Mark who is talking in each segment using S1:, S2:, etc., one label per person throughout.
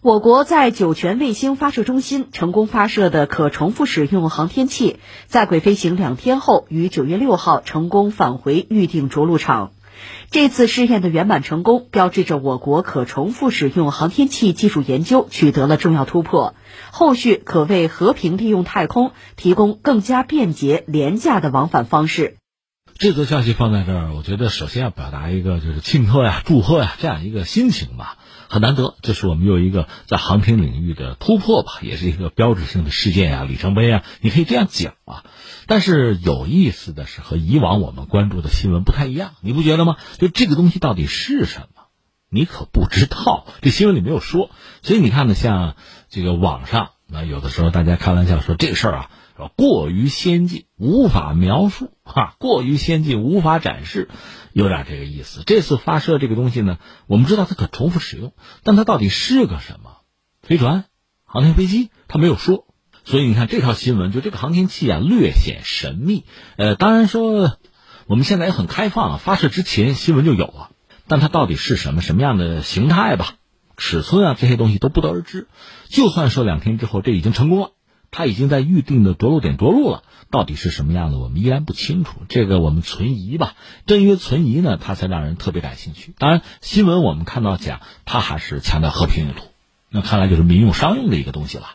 S1: 我国在酒泉卫星发射中心成功发射的可重复使用航天器，在轨飞行两天后，于九月六号成功返回预定着陆场。这次试验的圆满成功，标志着我国可重复使用航天器技术研究取得了重要突破，后续可为和平利用太空提供更加便捷、廉价的往返方式。
S2: 这则消息放在这儿，我觉得首先要表达一个就是庆贺呀、祝贺呀这样一个心情吧。很难得，这是我们有一个在航天领域的突破吧，也是一个标志性的事件啊、里程碑啊，你可以这样讲啊。但是有意思的是，和以往我们关注的新闻不太一样，你不觉得吗？就这个东西到底是什么，你可不知道，这新闻里没有说。所以你看呢，像这个网上，那有的时候大家开玩笑说这个事儿啊。过于先进，无法描述哈，过于先进，无法展示，有点这个意思。这次发射这个东西呢，我们知道它可重复使用，但它到底是个什么？飞船、航天飞机，它没有说。所以你看这条新闻，就这个航天器啊，略显神秘。呃，当然说我们现在也很开放啊，发射之前新闻就有了，但它到底是什么什么样的形态吧，尺寸啊这些东西都不得而知。就算说两天之后这已经成功了。他已经在预定的着陆点着陆了，到底是什么样的，我们依然不清楚。这个我们存疑吧。正因为存疑呢，它才让人特别感兴趣。当然，新闻我们看到讲，它还是强调和平用途，那看来就是民用商用的一个东西了。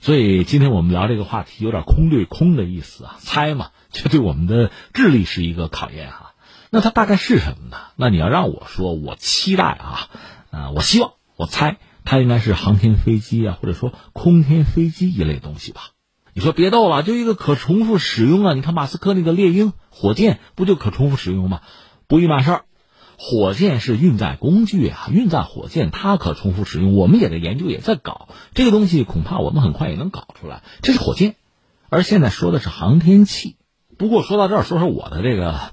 S2: 所以今天我们聊这个话题，有点空对空的意思啊，猜嘛，这对我们的智力是一个考验哈。那它大概是什么呢？那你要让我说，我期待啊，啊，我希望，我猜。它应该是航天飞机啊，或者说空天飞机一类东西吧？你说别逗了，就一个可重复使用啊！你看马斯克那个猎鹰火箭不就可重复使用吗？不一码事儿，火箭是运载工具啊，运载火箭它可重复使用，我们也在研究，也在搞这个东西，恐怕我们很快也能搞出来。这是火箭，而现在说的是航天器。不过说到这儿，说说我的这个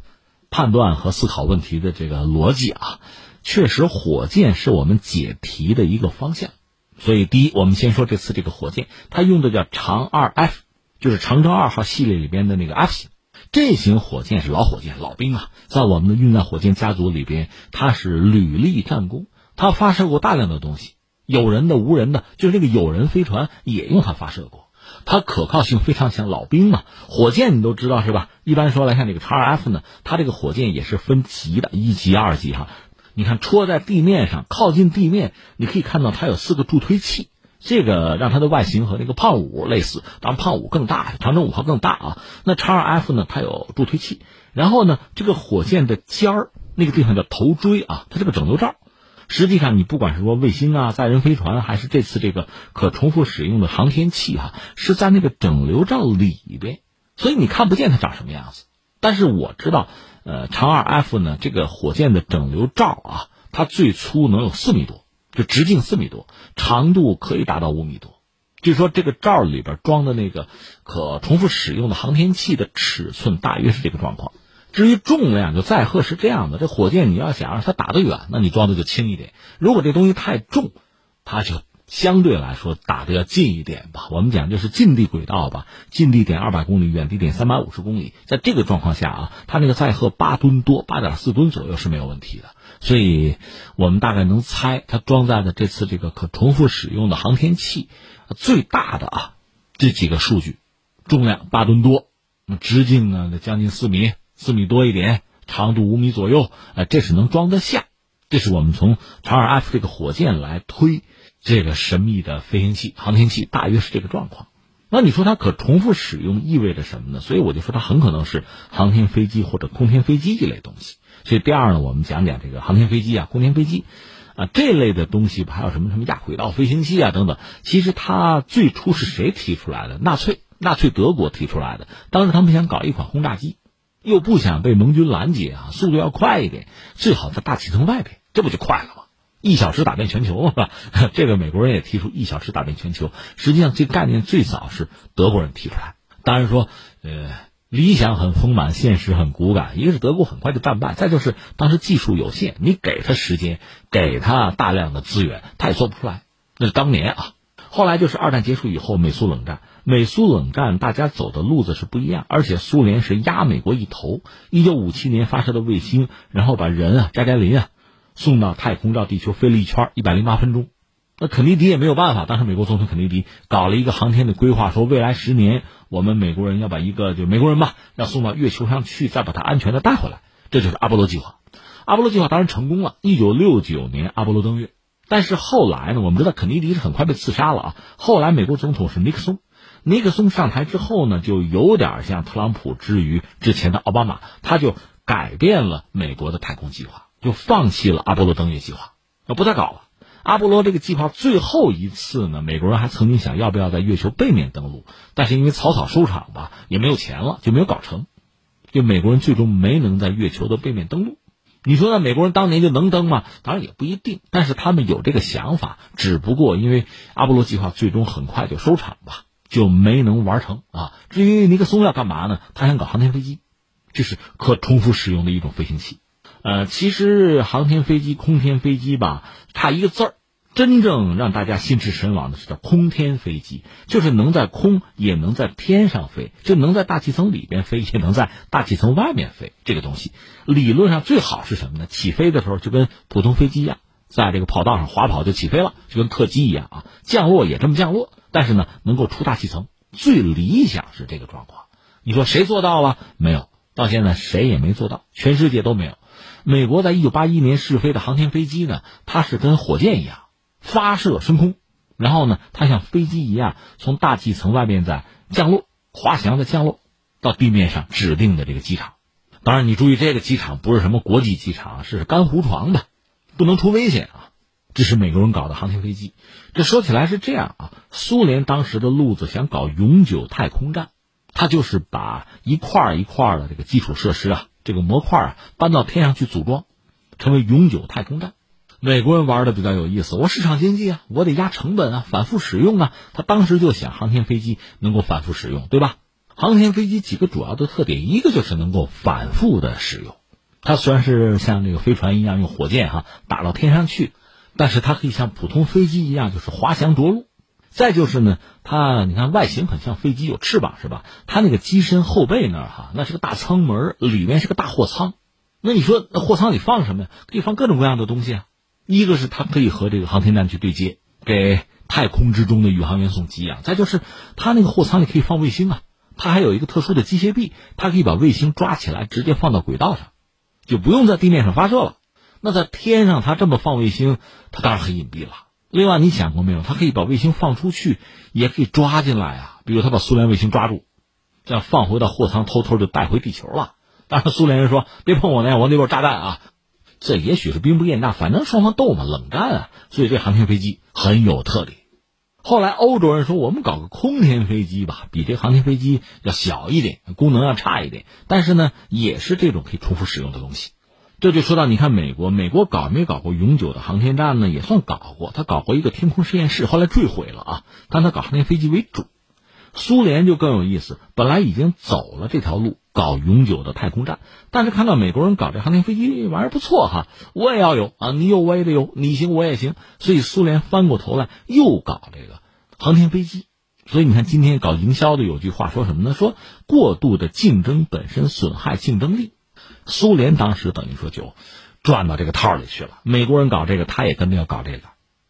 S2: 判断和思考问题的这个逻辑啊。确实，火箭是我们解题的一个方向，所以第一，我们先说这次这个火箭，它用的叫长二 F，就是长征二号系列里边的那个 F 型。这型火箭是老火箭、老兵啊，在我们的运载火箭家族里边，它是屡立战功，它发射过大量的东西，有人的、无人的，就是这个有人飞船也用它发射过，它可靠性非常强。老兵嘛，火箭你都知道是吧？一般说来看，这个长二 F 呢，它这个火箭也是分级的，一级、二级哈。你看，戳在地面上，靠近地面，你可以看到它有四个助推器，这个让它的外形和那个胖五类似，当然胖五更大，长征五号更大啊。那长二 F 呢，它有助推器，然后呢，这个火箭的尖儿那个地方叫头锥啊，它是个整流罩。实际上，你不管是说卫星啊、载人飞船，还是这次这个可重复使用的航天器哈，是在那个整流罩里边，所以你看不见它长什么样子。但是我知道。呃，长二 F 呢？这个火箭的整流罩啊，它最粗能有四米多，就直径四米多，长度可以达到五米多。据说这个罩里边装的那个可重复使用的航天器的尺寸大约是这个状况。至于重量，就载荷是这样的：这火箭你要想让它打得远，那你装的就轻一点；如果这东西太重，它就。相对来说打的要近一点吧，我们讲就是近地轨道吧，近地点二百公里，远地点三百五十公里。在这个状况下啊，它那个载荷八吨多，八点四吨左右是没有问题的。所以我们大概能猜，它装载的这次这个可重复使用的航天器，最大的啊这几个数据，重量八吨多，直径呢将近四米，四米多一点，长度五米左右，呃，这是能装得下。这是我们从长二 F 这个火箭来推。这个神秘的飞行器、航天器大约是这个状况。那你说它可重复使用意味着什么呢？所以我就说它很可能是航天飞机或者空天飞机一类东西。所以第二呢，我们讲讲这个航天飞机啊、空天飞机啊这类的东西，还有什么什么亚轨道飞行器啊等等。其实它最初是谁提出来的？纳粹，纳粹德国提出来的。当时他们想搞一款轰炸机，又不想被盟军拦截啊，速度要快一点，最好在大气层外边，这不就快了吗？一小时打遍全球是吧？这个美国人也提出一小时打遍全球。实际上，这概念最早是德国人提出来。当然说，呃，理想很丰满，现实很骨感。一个是德国很快就战败，再就是当时技术有限，你给他时间，给他大量的资源，他也做不出来。那是当年啊。后来就是二战结束以后，美苏冷战。美苏冷战大家走的路子是不一样，而且苏联是压美国一头。一九五七年发射的卫星，然后把人啊，加加林啊。送到太空绕地球飞了一圈一百零八分钟，那肯尼迪也没有办法，当时美国总统肯尼迪搞了一个航天的规划，说未来十年我们美国人要把一个就美国人吧，要送到月球上去，再把它安全的带回来，这就是阿波罗计划。阿波罗计划当然成功了，一九六九年阿波罗登月。但是后来呢，我们知道肯尼迪是很快被刺杀了啊。后来美国总统是尼克松，尼克松上台之后呢，就有点像特朗普之于之前的奥巴马，他就改变了美国的太空计划，就放弃了阿波罗登月计划，那不再搞了。阿波罗这个计划最后一次呢，美国人还曾经想要不要在月球背面登陆，但是因为草草收场吧，也没有钱了，就没有搞成。就美国人最终没能在月球的背面登陆。你说那美国人当年就能登吗？当然也不一定，但是他们有这个想法，只不过因为阿波罗计划最终很快就收场吧，就没能完成啊。至于尼克松要干嘛呢？他想搞航天飞机，这是可重复使用的一种飞行器。呃，其实航天飞机、空天飞机吧，差一个字儿，真正让大家心驰神往的是叫空天飞机，就是能在空也能在天上飞，就能在大气层里边飞，也能在大气层外面飞。这个东西理论上最好是什么呢？起飞的时候就跟普通飞机一样，在这个跑道上滑跑就起飞了，就跟客机一样啊。降落也这么降落，但是呢，能够出大气层，最理想是这个状况。你说谁做到了没有？到现在谁也没做到，全世界都没有。美国在一九八一年试飞的航天飞机呢，它是跟火箭一样发射升空，然后呢，它像飞机一样从大气层外面在降落，滑翔的降落到地面上指定的这个机场。当然，你注意这个机场不是什么国际机场，是干糊床的，不能出危险啊。这是美国人搞的航天飞机。这说起来是这样啊，苏联当时的路子想搞永久太空站，它就是把一块一块的这个基础设施啊。这个模块啊，搬到天上去组装，成为永久太空站。美国人玩的比较有意思，我市场经济啊，我得压成本啊，反复使用啊。他当时就想航天飞机能够反复使用，对吧？航天飞机几个主要的特点，一个就是能够反复的使用。它虽然是像这个飞船一样用火箭哈打到天上去，但是它可以像普通飞机一样，就是滑翔着陆。再就是呢，它你看外形很像飞机，有翅膀是吧？它那个机身后背那儿哈，那是个大舱门，里面是个大货舱。那你说货舱里放什么呀？可以放各种各样的东西啊。一个是它可以和这个航天站去对接，给太空之中的宇航员送给养。再就是它那个货舱里可以放卫星啊，它还有一个特殊的机械臂，它可以把卫星抓起来直接放到轨道上，就不用在地面上发射了。那在天上它这么放卫星，它当然很隐蔽了。另外，你想过没有？他可以把卫星放出去，也可以抓进来啊。比如他把苏联卫星抓住，这样放回到货舱，偷偷就带回地球了。当然，苏联人说别碰我那，我那边炸弹啊。这也许是兵不厌诈，反正双方斗嘛，冷战啊。所以这航天飞机很有特点。后来欧洲人说，我们搞个空天飞机吧，比这航天飞机要小一点，功能要差一点，但是呢，也是这种可以重复使用的东西。这就说到，你看美国，美国搞没搞过永久的航天站呢？也算搞过，他搞过一个天空实验室，后来坠毁了啊。但他搞航天飞机为主。苏联就更有意思，本来已经走了这条路，搞永久的太空站，但是看到美国人搞这航天飞机玩意儿不错哈，我也要有啊，你有我也得有，你行我也行，所以苏联翻过头来又搞这个航天飞机。所以你看，今天搞营销的有句话说什么呢？说过度的竞争本身损害竞争力。苏联当时等于说就转到这个套里去了。美国人搞这个，他也跟着要搞这个。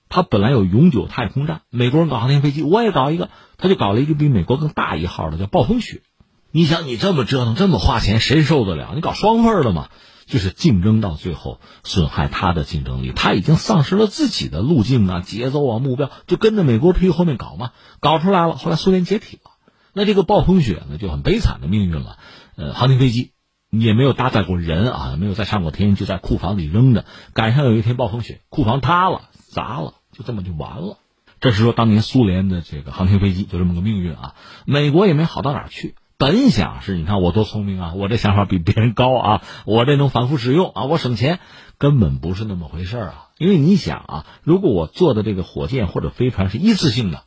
S2: 他本来有永久太空站，美国人搞航天飞机，我也搞一个，他就搞了一个比美国更大一号的，叫暴风雪。你想，你这么折腾，这么花钱，谁受得了？你搞双份的嘛，就是竞争到最后损害他的竞争力。他已经丧失了自己的路径啊、节奏啊、目标，就跟着美国屁股后面搞嘛，搞出来了。后来苏联解体了，那这个暴风雪呢，就很悲惨的命运了。呃，航天飞机。也没有搭载过人啊，没有再上过天，就在库房里扔着。赶上有一天暴风雪，库房塌了，砸了，就这么就完了。这是说当年苏联的这个航天飞机就这么个命运啊。美国也没好到哪儿去，本想是你看我多聪明啊，我这想法比别人高啊，我这能反复使用啊，我省钱，根本不是那么回事啊。因为你想啊，如果我做的这个火箭或者飞船是一次性的，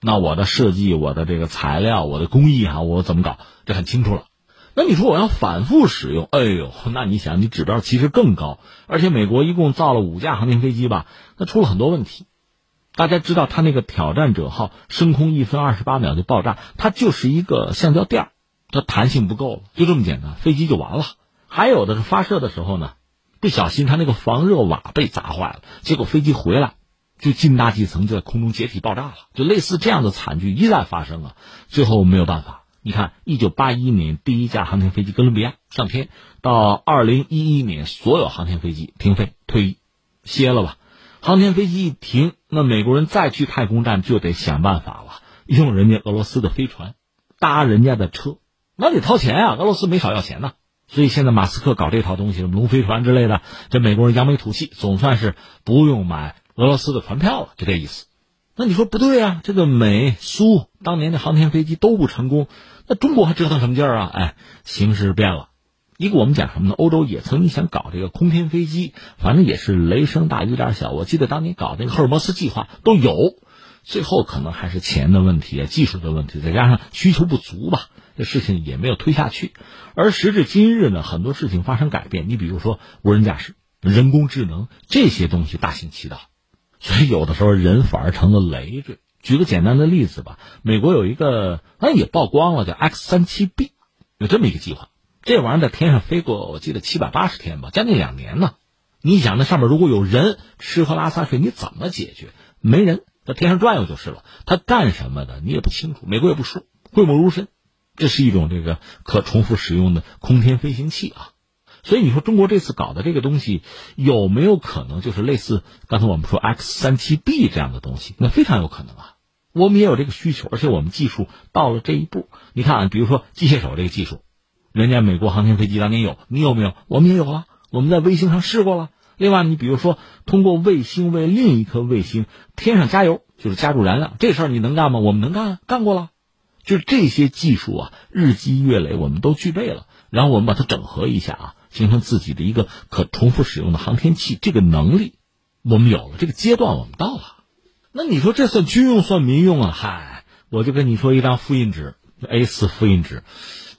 S2: 那我的设计、我的这个材料、我的工艺哈，我怎么搞，这很清楚了。那你说我要反复使用，哎呦，那你想，你指标其实更高。而且美国一共造了五架航天飞机吧，那出了很多问题。大家知道，它那个挑战者号升空一分二十八秒就爆炸，它就是一个橡胶垫它弹性不够了，就这么简单，飞机就完了。还有的是发射的时候呢，不小心它那个防热瓦被砸坏了，结果飞机回来就进大气层就在空中解体爆炸了，就类似这样的惨剧一再发生啊，最后没有办法。你看，一九八一年第一架航天飞机哥伦比亚上天，到二零一一年所有航天飞机停飞退役，歇了吧。航天飞机一停，那美国人再去太空站就得想办法了，用人家俄罗斯的飞船，搭人家的车，那得掏钱啊。俄罗斯没少要钱呢，所以现在马斯克搞这套东西，龙飞船之类的，这美国人扬眉吐气，总算是不用买俄罗斯的船票了，就这意思。那你说不对啊？这个美苏当年的航天飞机都不成功，那中国还折腾什么劲儿啊？哎，形势变了。一个我们讲什么呢？欧洲也曾经想搞这个空天飞机，反正也是雷声大雨点小。我记得当年搞那个赫尔墨斯计划都有，最后可能还是钱的问题，技术的问题，再加上需求不足吧，这事情也没有推下去。而时至今日呢，很多事情发生改变。你比如说无人驾驶、人工智能这些东西大行其道。所以有的时候人反而成了累赘。举个简单的例子吧，美国有一个，那也曝光了，叫 X 三七 B，有这么一个计划。这玩意儿在天上飞过，我记得七百八十天吧，将近两年呢。你想那上面如果有人吃喝拉撒睡，你怎么解决？没人在天上转悠就是了。他干什么的你也不清楚，美国也不说，讳莫如深。这是一种这个可重复使用的空天飞行器啊。所以你说中国这次搞的这个东西有没有可能就是类似刚才我们说 X 三七 B 这样的东西？那非常有可能啊，我们也有这个需求，而且我们技术到了这一步。你看啊，比如说机械手这个技术，人家美国航天飞机当年有，你有没有？我们也有啊，我们在卫星上试过了。另外，你比如说通过卫星为另一颗卫星添上加油，就是加入燃料，这事儿你能干吗？我们能干，干过了。就是这些技术啊，日积月累，我们都具备了。然后我们把它整合一下啊。形成自己的一个可重复使用的航天器，这个能力我们有了，这个阶段我们到了。那你说这算军用算民用啊？嗨，我就跟你说一张复印纸，A4 复印纸，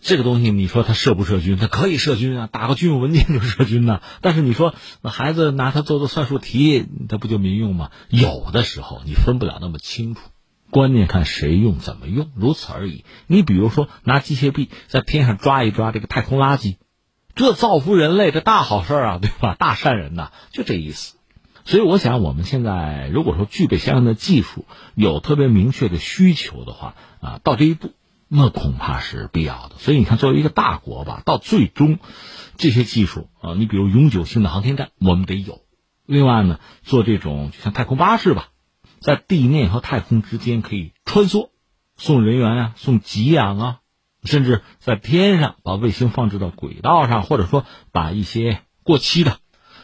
S2: 这个东西你说它射不射军？它可以射军啊，打个军用文件就射军呢。但是你说那孩子拿它做做算术题，它不就民用吗？有的时候你分不了那么清楚，关键看谁用怎么用，如此而已。你比如说拿机械臂在天上抓一抓这个太空垃圾。这造福人类，这大好事啊，对吧？大善人呐，就这意思。所以我想，我们现在如果说具备相应的技术，有特别明确的需求的话，啊，到这一步，那恐怕是必要的。所以你看，作为一个大国吧，到最终，这些技术啊，你比如永久性的航天站，我们得有。另外呢，做这种就像太空巴士吧，在地面和太空之间可以穿梭，送人员啊，送给养啊。甚至在天上把卫星放置到轨道上，或者说把一些过期的、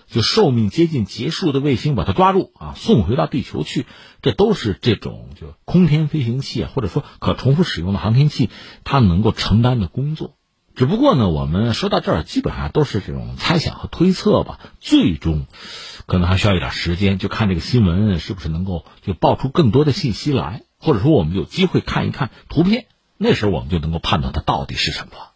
S2: 就寿命接近结束的卫星把它抓住啊，送回到地球去，这都是这种就空天飞行器啊，或者说可重复使用的航天器，它能够承担的工作。只不过呢，我们说到这儿，基本上都是这种猜想和推测吧。最终，可能还需要一点时间，就看这个新闻是不是能够就爆出更多的信息来，或者说我们有机会看一看图片。那时候我们就能够判断它到底是什么。